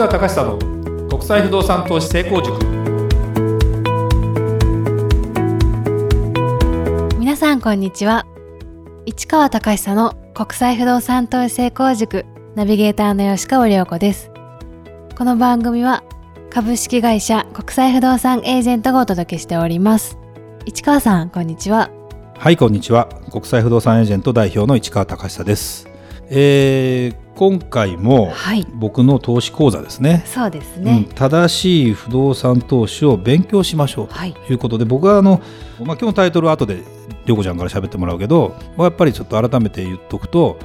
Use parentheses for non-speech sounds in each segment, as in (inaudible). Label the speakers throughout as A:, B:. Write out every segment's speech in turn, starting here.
A: 川隆久の国際不動産投資成功塾。
B: 皆さんこんにちは。市川隆久の国際不動産投資成功塾ナビゲーターの吉川良子です。この番組は株式会社国際不動産エージェントがお届けしております。市川さんこんにちは。
A: はいこんにちは。国際不動産エージェント代表の市川隆久です。えー、今回も僕の投資講座ですね、はい、
B: そうですね、
A: うん、正しい不動産投資を勉強しましょうとい。うことで、はい、僕はあの、まあ、今日のタイトルは後で涼子ちゃんから喋ってもらうけどやっぱりちょっと改めて言っとくと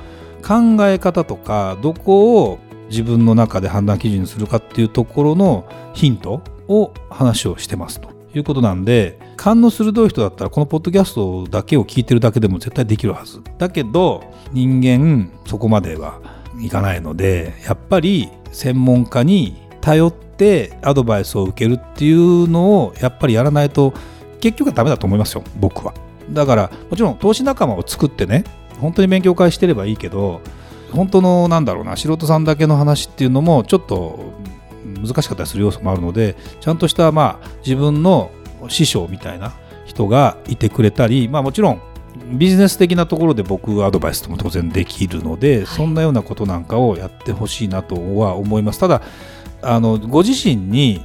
A: 考え方とかどこを自分の中で判断基準にするかっていうところのヒントを話をしてますということなんで勘の鋭い人だったらこのポッドキャストだけを聞いてるだけでも絶対できるはず。だけど人間そこまではいかないのでやっぱり専門家に頼ってアドバイスを受けるっていうのをやっぱりやらないと結局はダメだと思いますよ僕は。だからもちろん投資仲間を作ってね本当に勉強会してればいいけど本当のなんだろうな素人さんだけの話っていうのもちょっと難しかったりする要素もあるのでちゃんとしたまあ自分の師匠みたいな人がいてくれたりまあもちろんビジネス的なところで僕アドバイスとも当然できるので、はい、そんなようなことなんかをやってほしいなとは思います。ただあのご自身に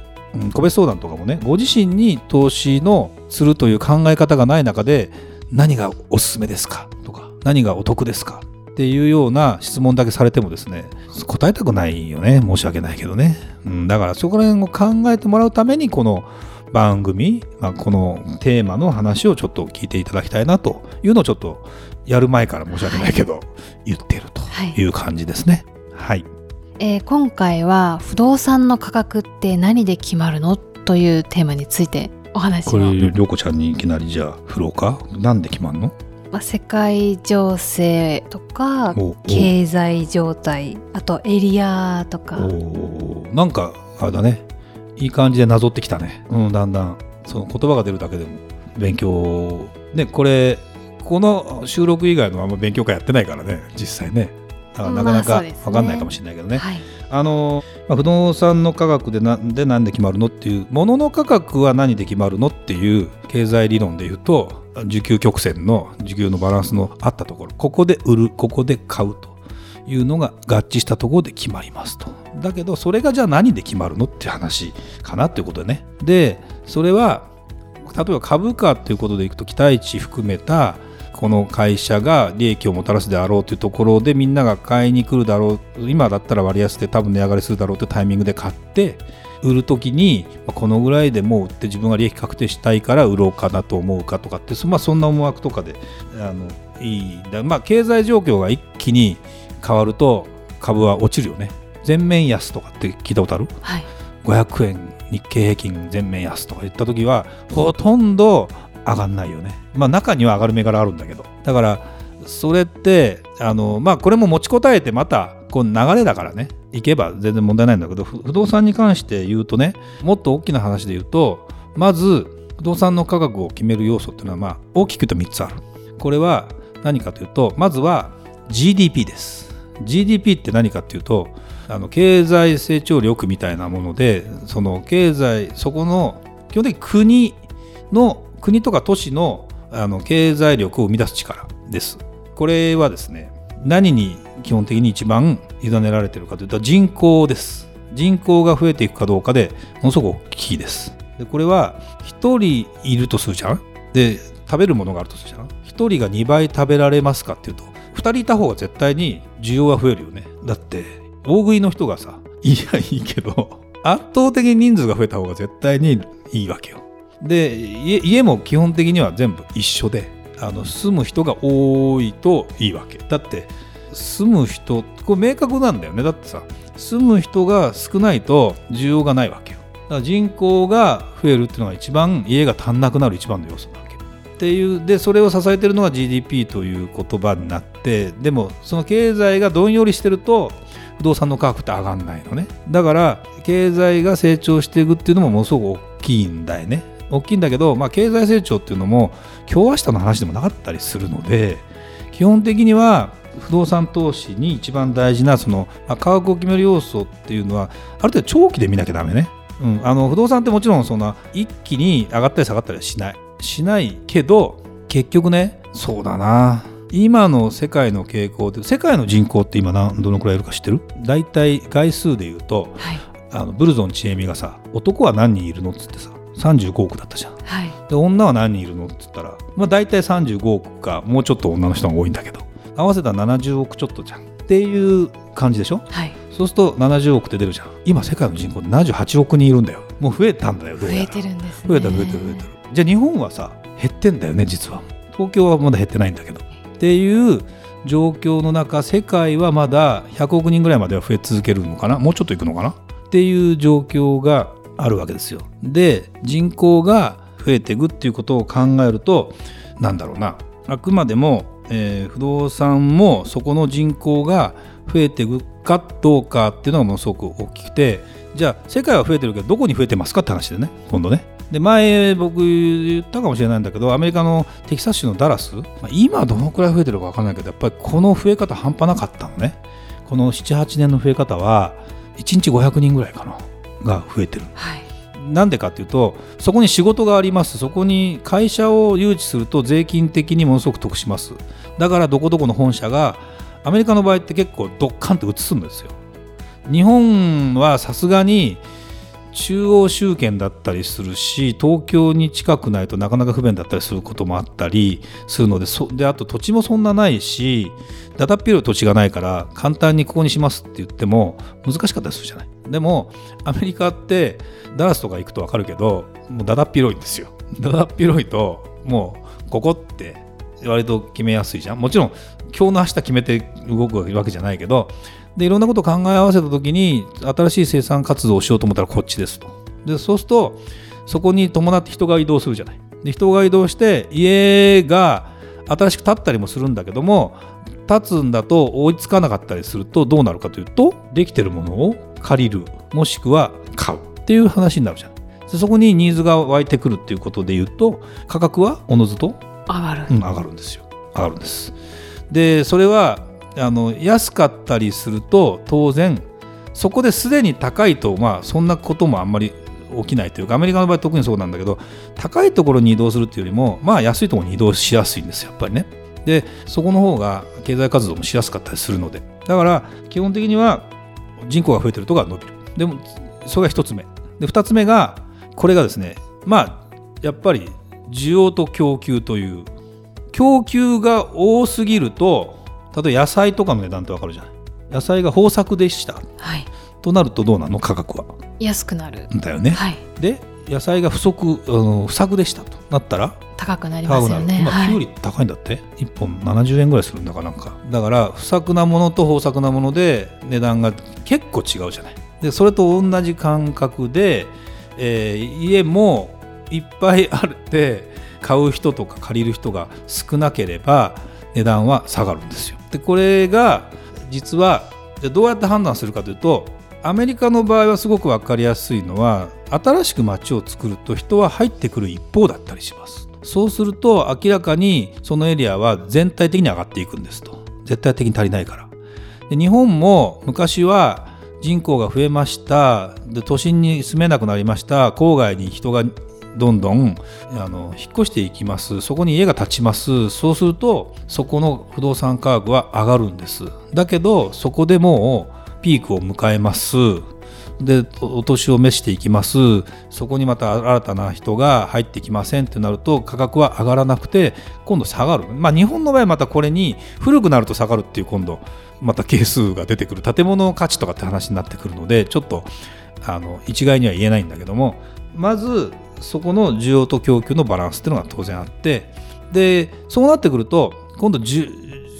A: 個別相談とかもねご自身に投資のするという考え方がない中で何がおすすめですかとか何がお得ですかっていうような質問だけされてもですね答えたくないよね。申し訳ないけどね、うん、だからそこら辺を考えてもらうためにこの番組、まあ、このテーマの話をちょっと聞いていただきたいなというのをちょっとやる前から申し訳ないけど、はい、言ってるとい。う感じですね。はい、
B: えー、今回は不動産の価格って何で決まるのというテーマについてお話を。
A: これ涼子ちゃんにいきなりじゃあ振ろうか何で決まるの？
B: まあ、世界情勢とか経済状態あとエリアとか。
A: なんかあれだねいい感じでなぞってきたね、うん、だんだん。その言葉が出るだけでも。勉強。ねこれこの収録以外のあんま勉強会やってないからね。実際ね。だからなかなか分かんないかもしれないけどね。まあ、ねはい、あのまあ、不動産の価格でなんで何で決まるのっていう物の価格は何で決まるのっていう経済理論でいうと需給曲線の需給のバランスのあったところ。ここで売るここで買うというのが合致したところで決まりますと。だけどそれがじゃあ何で決まるのって話かなっていうことでね。でそれは例えば株価ということでいくと期待値含めたこの会社が利益をもたらすであろうというところでみんなが買いに来るだろう今だったら割安で多分値上がりするだろうというタイミングで買って売る時にこのぐらいでもう売って自分が利益確定したいから売ろうかなと思うかとかって、まあ、そんな思惑とかであのいいまあ、経済状況が一気に変わると株は落ちるよね。全面安とかって聞いたことある、はい、500円日経平均全面安とか言った時はほとんど上がんないよね。まあ中には上がる銘柄あるんだけど。だからそれってあのまあこれも持ちこたえてまたこの流れだからね。いけば全然問題ないんだけど不動産に関して言うとねもっと大きな話で言うとまず不動産の価格を決める要素っていうのはまあ大きく言うと3つある。これは何かというとまずは GDP です GDP って何かっていうとあの経済成長力みたいなものでその経済そこの基本的に国の国とか都市のあの経済力を生み出す力です。これはですね何に基本的に一番委ねられてるかというと人口です。人口が増えていくかどうかでものすごく大きいです。でこれは1人いるとするじゃん？で食べるものがあるとするじゃん？1人が2倍食べられますかっていうと2人いた方が絶対に需要は増えるよね。だって大食いの人がさいやいいけど圧倒的に人数が増えた方が絶対にいいわけよ。で家も基本的には全部一緒であの住む人が多いといいわけ。だって住む人これ明確なんだよね。だってさ住む人が少ないと需要がないわけよ。だから人口が増えるっていうのが一番家が足んなくなる一番の要素なわけっていうでそれを支えてるのが GDP という言葉になってでもその経済がどんよりしてると不動産の価格って上がんないのね。だから経済が成長していくっていうのもものすごく大きいんだよね。大きいんだけど、まあ、経済成長っていうのも今日明日の話でもなかったりするので基本的には不動産投資に一番大事なその、まあ、価格を決める要素っていうのはある程度長期で見なきゃダメね、うん、あの不動産ってもちろんそんな一気に上がったり下がったりはしない。しないけど結局ねそうだな。今の世界の傾向で世界の人口って今何どのくらいいるか知ってる？大体概数でいうと、はい、あのブルゾンちえみがさ男は何人いるのっつってさ35億だったじゃん、はい、で女は何人いるのって言ったら、まあ、大体35億かもうちょっと女の人が多いんだけど合わせたら70億ちょっとじゃん。っていう感じでしょ、はい、そうすると70億って出るじゃん。今世界の人口78億人いるんだよ。もう増えたんだよ
B: 増えてるんです、
A: ね、増えた増えてる増えてるじゃあ日本はさ減ってんだよね実は。東京はまだ減ってないんだけど。っていう状況の中世界はまだ100億人ぐらいまでは増え続けるのかな？もうちょっといくのかな？っていう状況があるわけですよ。で人口が増えていくっていうことを考えるとなんだろうな。あくまでも、えー、不動産もそこの人口が増えていくかどうかっていうのがものすごく大きくて。じゃあ世界は増えてるけどどこに増えてますかって話でね今度ね。で前僕言ったかもしれないんだけどアメリカのテキサス州のダラス、まあ、今どのくらい増えてるか分かんないけどやっぱりこの増え方半端なかったのね。この78年の増え方は1日500人ぐらいかなが増えてる。はい。なんでかっていうとそこに仕事があります。そこに会社を誘致すると税金的にものすごく得します。だからどこどこの本社がアメリカの場合って結構ドッカンって移すんですよ。日本はさすがに中央集権だったりするし東京に近くないとなかなか不便だったりすることもあったりするのでそであと土地もそんなないしだだっ広い土地がないから簡単にここにしますって言っても難しかったりするじゃない。でもアメリカってダラスとか行くと分かるけどもうだだっ広いんですよ。だだっ広いともうここって割と決めやすいじゃん。もちろん今日の明日決めて動くわけじゃないけどでいろんなことを考え合わせた時に新しい生産活動をしようと思ったらこっちですと。でそうするとそこに伴って人が移動するじゃない。で人が移動して家が新しく建ったりもするんだけども建つんだと追いつかなかったりするとどうなるかというとできてるものを借りる。もしくは買うっていう話になるじゃん。でそこにニーズが湧いてくるっていうことで言うと価格はおのずと
B: 上がる、
A: うん、上がるんですよ。上がるんです。でそれはあの安かったりすると当然そこですでに高いと、まあ、そんなこともあんまり起きないというかアメリカの場合特にそうなんだけど高いところに移動するっていうよりも、まあ、安いところに移動しやすいんですやっぱりね。でそこの方が経済活動もしやすかったりするので。だから基本的には人口が増えてるところが伸びる。でもそれが1つ目。で2つ目がこれがですねまあやっぱり需要と供給という。供給が多すぎると例えば野菜とかの値段ってわかるじゃない。野菜が豊作でした、はい、となるとどうなの？価格は。
B: 安くなる。
A: だよね、はい、で野菜が不足あの不作でしたと。なったら？
B: 高くなりますよね。
A: 今きゅうり高いんだって、はい、1本70円ぐらいするんだかなんかだから不作なものと豊作なもので値段が結構違うじゃない。でそれと同じ感覚で、えー、家もいっぱいあって買う人とか借りる人が少なければ値段は下がるんですよ。でこれが実はどうやって判断するかというとアメリカの場合はすごく分かりやすいのは新しく街を作ると人は入ってくる一方だったりします。そうすると明らかにそのエリアは全体的に上がっていくんですと。絶対的に足りないから。で日本も昔は人口が増えました。で都心に住めなくなりました。郊外に人がどんどんあの引っ越していきます。そこに家が建ちます。そうするとそこの不動産価格は上がるんです。だけどそこでもうピークを迎えます。でお年を召していきます。そこにまた新たな人が入ってきません。ってなると価格は上がらなくて今度下がる、まあ、日本の場合またこれに古くなると下がるっていう今度また係数が出てくる。建物の価値とかって話になってくるのでちょっとあの一概には言えないんだけどもまずそこの需要と供給のバランスっていうのが当然あってでそうなってくると今度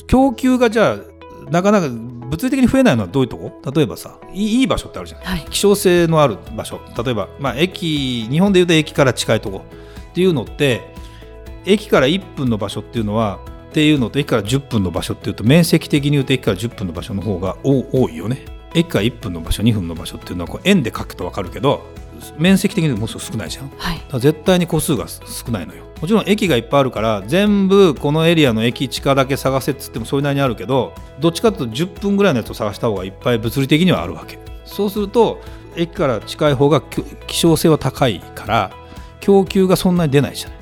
A: 供給がじゃあなかなか物理的に増えないのはどういうとこ？例えばさいい場所ってあるじゃない、はい、希少性のある場所。例えば、まあ、駅日本でいうと駅から近いとこ。っていうのって駅から1分の場所っていうのはっていうのと駅から10分の場所っていうと面積的に言うと駅から10分の場所の方が多いよね。駅から1分の場所2分の場所っていうのはこう円で書くと分かるけど面積的にもう少し少ないじゃん、はい、絶対に個数が少ないのよ。もちろん駅がいっぱいあるから全部このエリアの駅地下だけ探せっつってもそれなりにあるけどどっちかというと10分ぐらいのやつを探した方がいっぱい物理的にはあるわけ。そうすると駅から近い方が希少性は高いから供給がそんなに出ないじゃない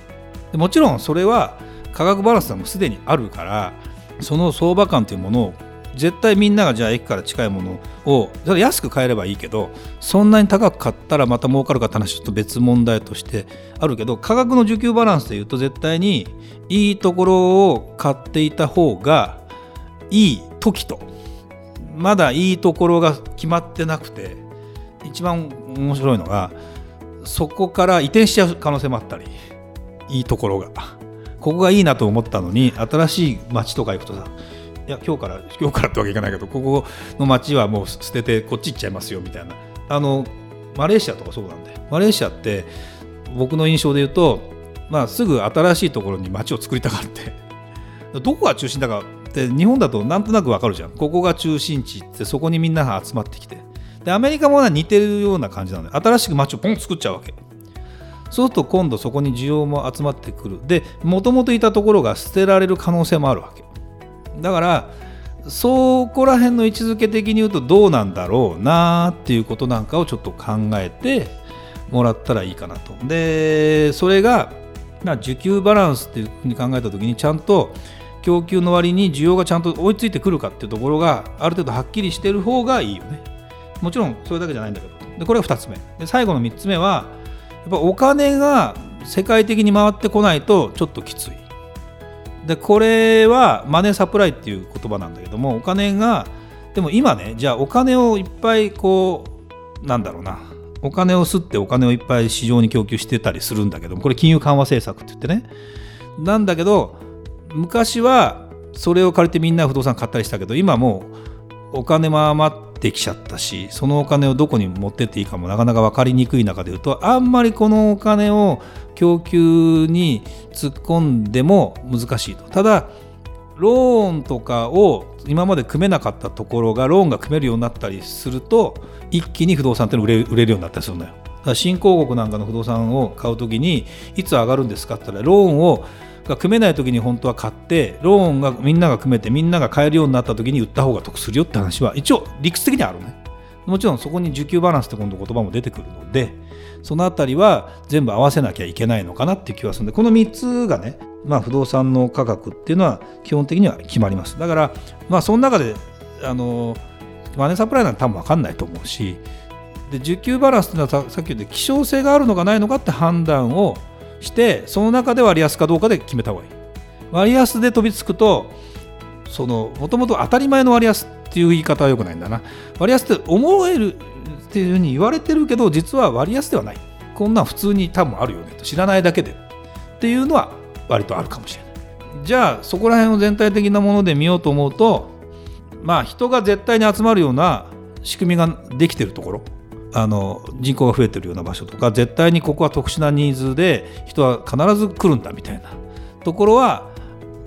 A: でもちろんそれは価格バランスはもうすでにあるからその相場感というものを絶対みんながじゃあ駅から近いものをそれ安く買えればいいけどそんなに高く買ったらまた儲かるかって話ちょっと別問題としてあるけど価格の需給バランスでいうと絶対にいいところを買っていた方がいい時とまだいいところが決まってなくて一番面白いのがそこから移転しちゃう可能性もあったりいいところが。ここがいいなと思ったのに新しい街とか行くとさいや今日から (laughs) 今日からってわけいかないけどここの街はもう捨ててこっち行っちゃいますよみたいな。あのマレーシアとかそうなんでマレーシアって僕の印象で言うと、まあ、すぐ新しいところに街を作りたがって。(laughs) どこが中心だかって日本だとなんとなくわかるじゃん。ここが中心地ってそこにみんなが集まってきて。でアメリカも似てるような感じなので新しく街をポンと作っちゃうわけ。そうすると今度そこに需要も集まってくる。でもともといたところが捨てられる可能性もあるわけ。だからそこら辺の位置づけ的に言うとどうなんだろうなっていうことなんかをちょっと考えてもらったらいいかなと。でそれが需給バランスっていうふうに考えた時にちゃんと供給の割に需要がちゃんと追いついてくるかっていうところがある程度はっきりしてる方がいいよね。もちろんそれだけじゃないんだけど。でこれが2つ目。で最後の3つ目はやっぱお金が世界的に回ってこないとちょっときつい。でこれはマネーサプライっていう言葉なんだけどもお金がでも今ねじゃあお金をいっぱいこうなんだろうなお金を吸ってお金をいっぱい市場に供給してたりするんだけどもこれ金融緩和政策って言ってね。なんだけど昔はそれを借りてみんな不動産買ったりしたけど今もうお金も余ってきちゃったしそのお金をどこに持ってっていいかもなかなか分かりにくい中で言うとあんまりこのお金を供給に突っ込んでも難しいとただローンとかを今まで組めなかったところがローンが組めるようになったりすると一気に不動産っていうのが売れ売れるようになったりするんだよ。だから新興国なんかの不動産を買うときにいつ上がるんですかって言ったらローンをが組めない時に本当は買ってローンがみんなが組めてみんなが買えるようになった時に売った方が得するよって話は一応理屈的にはあるね。もちろんそこに需給バランスって今度言葉も出てくるのでそのあたりは全部合わせなきゃいけないのかなっていう気がするんでこの3つがね、まあ、不動産の価格っていうのは基本的には決まりますだからまあその中であのマネーサプライなんて多分分かんないと思うしで需給バランスっていうのはさっき言った希少性があるのかないのかって判断をしてその中で割安かどうかで決めた方がいい。割安で飛びつくともともと当たり前の割安っていう言い方はよくないんだな。割安って思えるっていうふうに言われてるけど実は割安ではない。こんなん普通に多分あるよね。と知らないだけで。っていうのは割とあるかもしれない。じゃあそこら辺を全体的なもので見ようと思うとまあ人が絶対に集まるような仕組みができてるところ。あの人口が増えてるような場所とか絶対にここは特殊なニーズで人は必ず来るんだみたいなところは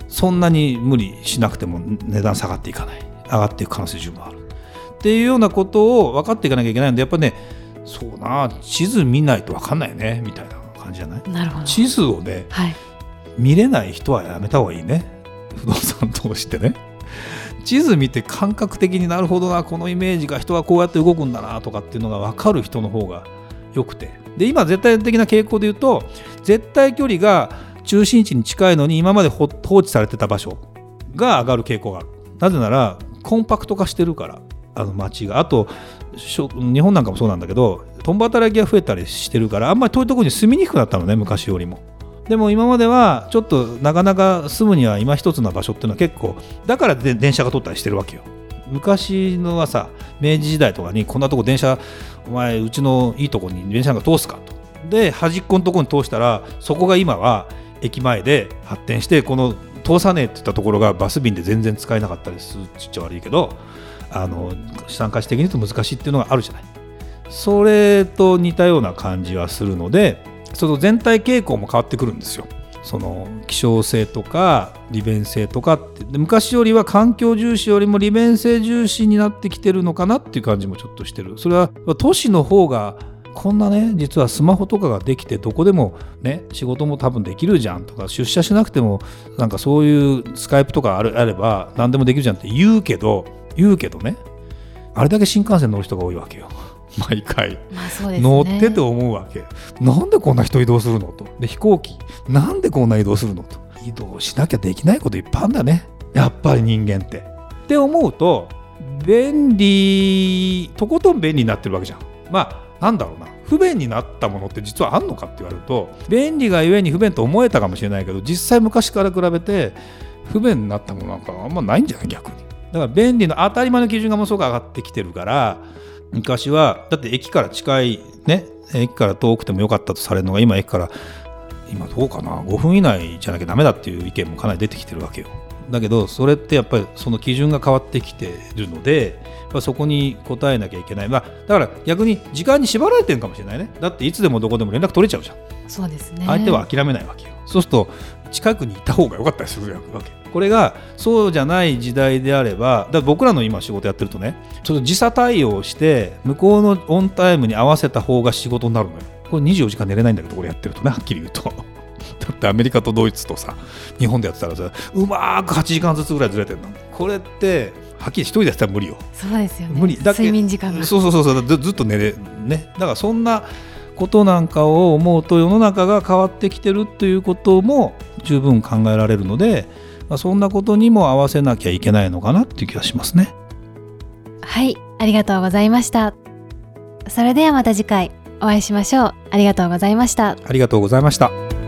A: そんなに無理しなくても値段下がっていかない。上がっていく可能性十分ある。っていうようなことを分かっていかなきゃいけないんでやっぱねそうな地図見ないと分かんないよねみたいな感じじゃない？
B: なるほど。
A: 地図をね、
B: はい、
A: 見れない人はやめた方がいいね。不動産投資ってね地図見て感覚的になるほどなこのイメージが人はこうやって動くんだなとかっていうのが分かる人の方がよくて。で今絶対的な傾向で言うと絶対距離が中心地に近いのに今まで放置されてた場所が上がる傾向がある。なぜならコンパクト化してるから。あの街が。あと日本なんかもそうなんだけど共働きが増えたりしてるからあんまり遠いところに住みにくくなったのね昔よりも。でも今まではちょっとなかなか住むには今一つの場所っていうのは結構だから電車が通ったりしてるわけよ。昔のはさ明治時代とかにこんなとこ電車お前うちのいいとこに電車が通すかと。で端っこのとこに通したらそこが今は駅前で発展してこの通さねえって言ったところがバス便で全然使えなかったりするちっちゃ悪いけどあの資産価値的に言うと難しいっていうのがあるじゃない。それと似たような感じはするのでその全体傾向も変わってくるんですよ。その希少性とか利便性とかって。で昔よりは環境重視よりも利便性重視になってきてるのかなっていう感じもちょっとしてる。それは都市の方がこんなね実はスマホとかができてどこでもね仕事も多分できるじゃんとか出社しなくてもなんかそういうスカイプとかあるあれば何でもできるじゃんって言うけど言うけどねあれだけ新幹線乗る人が多いわけよ。(laughs) 毎回、
B: まあそうですね、
A: 乗ってて思うわけ。なんでこんな人移動するのと。で飛行機。なんでこんな移動するのと。移動しなきゃできないこといっぱいあるんだね。やっぱり人間って。って思うと便利とことん便利になってるわけじゃん。まあなんだろうな。不便になったものって実はあんのかって言われると便利がゆえに不便と思えたかもしれないけど実際昔から比べて不便になったものなんかあんまないんじゃない？逆に。だから便利の当たり前の基準がものすごく上がってきてるから昔はだって駅から近いね駅から遠くてもよかったとされるのが今駅から今どうかな5分以内じゃなきゃダメだっていう意見もかなり出てきてるわけよ。だけどそれってやっぱりその基準が変わってきてるのでそこに応えなきゃいけない、まあ、だから逆に時間に縛られてるかもしれないね。だっていつでもどこでも連絡取れちゃうじゃん。
B: そうですね。
A: 相手は諦めないわけよ。そうすると近くにいた方が良かったりするわけこれがそうじゃない時代であればだ僕らの今仕事やってるとねちょっと時差対応して向こうのオンタイムに合わせた方が仕事になるのよ。これ24時間寝れないんだけどこれやってるとねはっきり言うと。(laughs) だってアメリカとドイツとさ日本でやってたらさうまく8時間ずつぐらいずれてるの。これってはっきり一人でやったら無理よ。
B: そうですよね。
A: 無理。だ
B: 睡眠時間が。
A: そうそうそうそう。ずずっと寝れね。だからそんなことなんかを思うと世の中が変わってきてるということも十分考えられるので、まあ、そんなことにも合わせなきゃいけないのかなっていう気がしますね。
B: はいありがとうございましたそれではまた次回お会いしましょうありがとうございました
A: ありがとうございました。